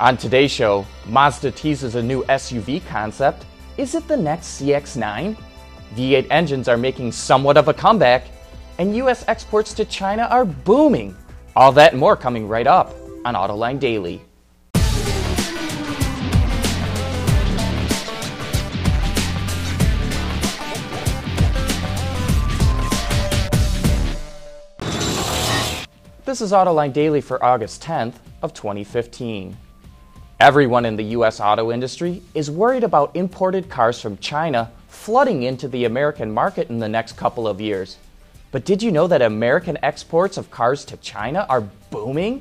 On today's show, Mazda teases a new SUV concept. Is it the next CX9? V8 engines are making somewhat of a comeback, and US exports to China are booming. All that and more coming right up on Autoline Daily. This is Autoline Daily for August 10th of 2015. Everyone in the US auto industry is worried about imported cars from China flooding into the American market in the next couple of years. But did you know that American exports of cars to China are booming?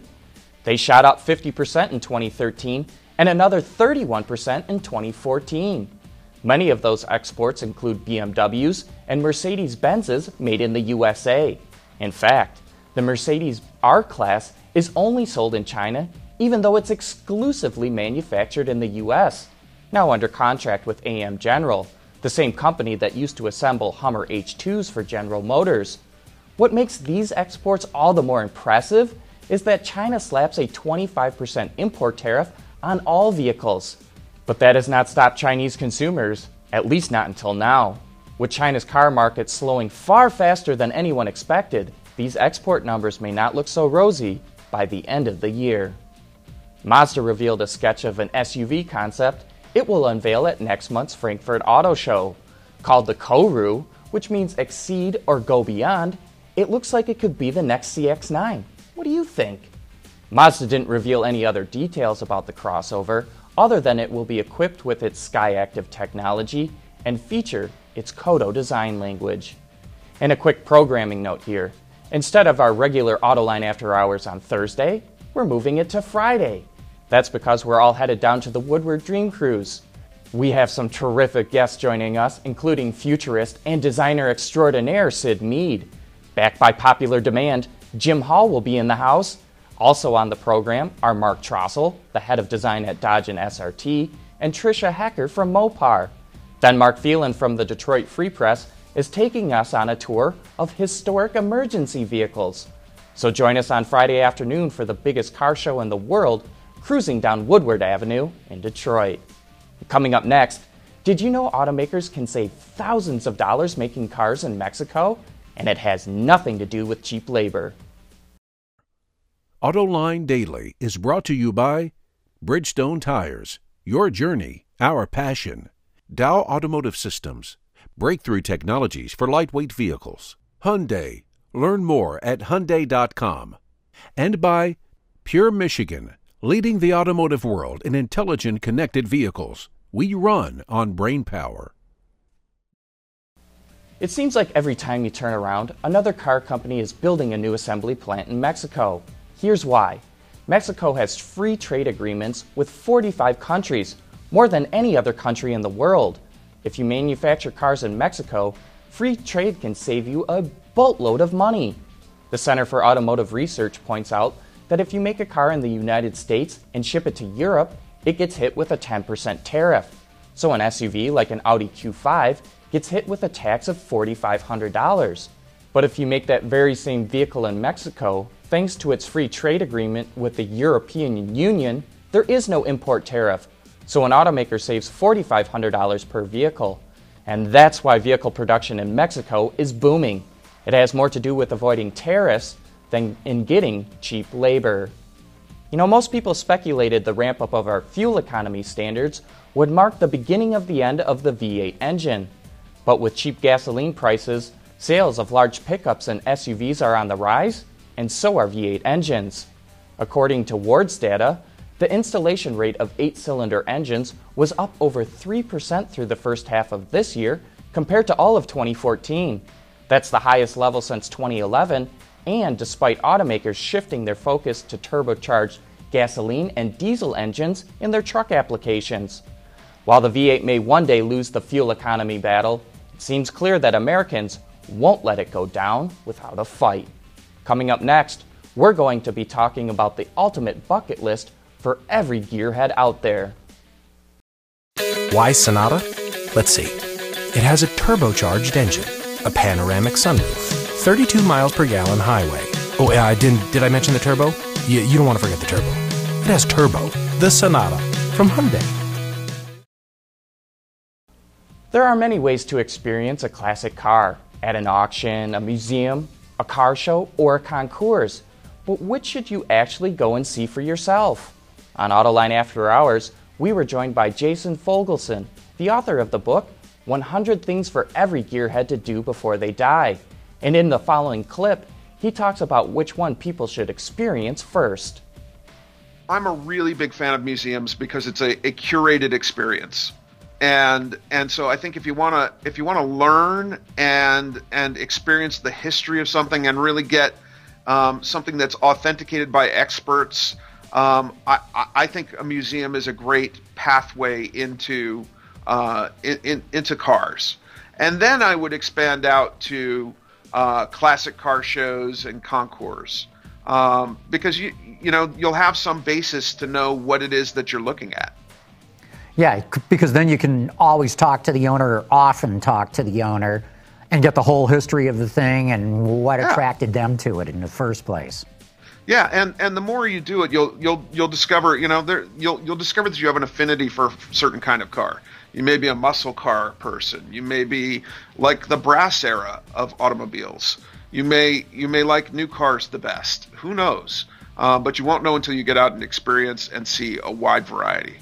They shot up 50% in 2013 and another 31% in 2014. Many of those exports include BMWs and Mercedes Benzes made in the USA. In fact, the Mercedes R Class is only sold in China, even though it's exclusively manufactured in the US, now under contract with AM General, the same company that used to assemble Hummer H2s for General Motors. What makes these exports all the more impressive is that China slaps a 25% import tariff on all vehicles. But that has not stopped Chinese consumers, at least not until now. With China's car market slowing far faster than anyone expected, these export numbers may not look so rosy by the end of the year. Mazda revealed a sketch of an SUV concept it will unveil at next month's Frankfurt Auto Show. Called the Koeru, which means exceed or go beyond, it looks like it could be the next CX9. What do you think? Mazda didn't reveal any other details about the crossover, other than it will be equipped with its SkyActiv technology and feature its Kodo design language. And a quick programming note here. Instead of our regular Autoline After Hours on Thursday, we're moving it to Friday. That's because we're all headed down to the Woodward Dream Cruise. We have some terrific guests joining us, including futurist and designer extraordinaire Syd Mead. Backed by popular demand, Jim Hall will be in the house. Also on the program are Mark Trostle, the head of design at Dodge and SRT, and Trisha Hacker from Mopar. Then Mark Phelan from the Detroit Free Press is taking us on a tour of historic emergency vehicles. So join us on Friday afternoon for the biggest car show in the world cruising down Woodward Avenue in Detroit. Coming up next, did you know automakers can save thousands of dollars making cars in Mexico? And it has nothing to do with cheap labor. AutoLine Daily is brought to you by Bridgestone Tires, your journey, our passion. Dow Automotive Systems, breakthrough technologies for lightweight vehicles. Hyundai, learn more at Hyundai.com. And by Pure Michigan, leading the automotive world in intelligent connected vehicles. We run on brain power. It seems like every time you turn around, another car company is building a new assembly plant in Mexico. Here's why Mexico has free trade agreements with 45 countries, more than any other country in the world. If you manufacture cars in Mexico, free trade can save you a boatload of money. The Center for Automotive Research points out that if you make a car in the United States and ship it to Europe, it gets hit with a 10% tariff. So an SUV like an Audi Q5 gets hit with a tax of $4,500. But if you make that very same vehicle in Mexico, thanks to its free trade agreement with the European Union, there is no import tariff. So an automaker saves $4,500 per vehicle. And that's why vehicle production in Mexico is booming. It has more to do with avoiding tariffs than in getting cheap labor. You know, most people speculated the ramp up of our fuel economy standards would mark the beginning of the end of the V8 engine. But with cheap gasoline prices, sales of large pickups and SUVs are on the rise, and so are V8 engines. According to Ward's data, the installation rate of eight cylinder engines was up over 3% through the first half of this year compared to all of 2014. That's the highest level since 2011 and despite automakers shifting their focus to turbocharged gasoline and diesel engines in their truck applications. While the V8 may one day lose the fuel economy battle, it seems clear that Americans won't let it go down without a fight. Coming up next, we're going to be talking about the ultimate bucket list for every gearhead out there. Why Sonata? Let's see. It has a turbocharged engine, a panoramic sunroof 32 miles per gallon highway. Oh, I didn't. Did I mention the turbo? You, you don't want to forget the turbo. It has turbo, The Sonata from Hyundai. There are many ways to experience a classic car at an auction, a museum, a car show, or a concours. But which should you actually go and see for yourself? On Autoline After Hours, we were joined by Jason Fogelson, the author of the book 100 Things for Every Gearhead to Do Before They Die. And in the following clip, he talks about which one people should experience first. I'm a really big fan of museums because it's a, a curated experience. And and so I think if you want to if you want to learn and and experience the history of something and really get um, something that's authenticated by experts, um, I, I think a museum is a great pathway into uh, in, in, into cars. And then I would expand out to uh, classic car shows and concours um, because you you know you'll have some basis to know what it is that you're looking at. Yeah, because then you can always talk to the owner, or often talk to the owner, and get the whole history of the thing and what yeah. attracted them to it in the first place. Yeah, and, and the more you do it, you'll you'll you'll discover you know there you'll you'll discover that you have an affinity for a certain kind of car. You may be a muscle car person. You may be like the brass era of automobiles. You may you may like new cars the best. Who knows? Uh, but you won't know until you get out and experience and see a wide variety.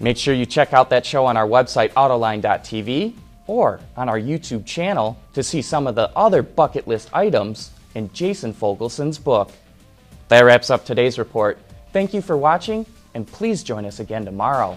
Make sure you check out that show on our website, Autoline.tv, or on our YouTube channel to see some of the other bucket list items in Jason Fogelson's book. That wraps up today's report. Thank you for watching, and please join us again tomorrow.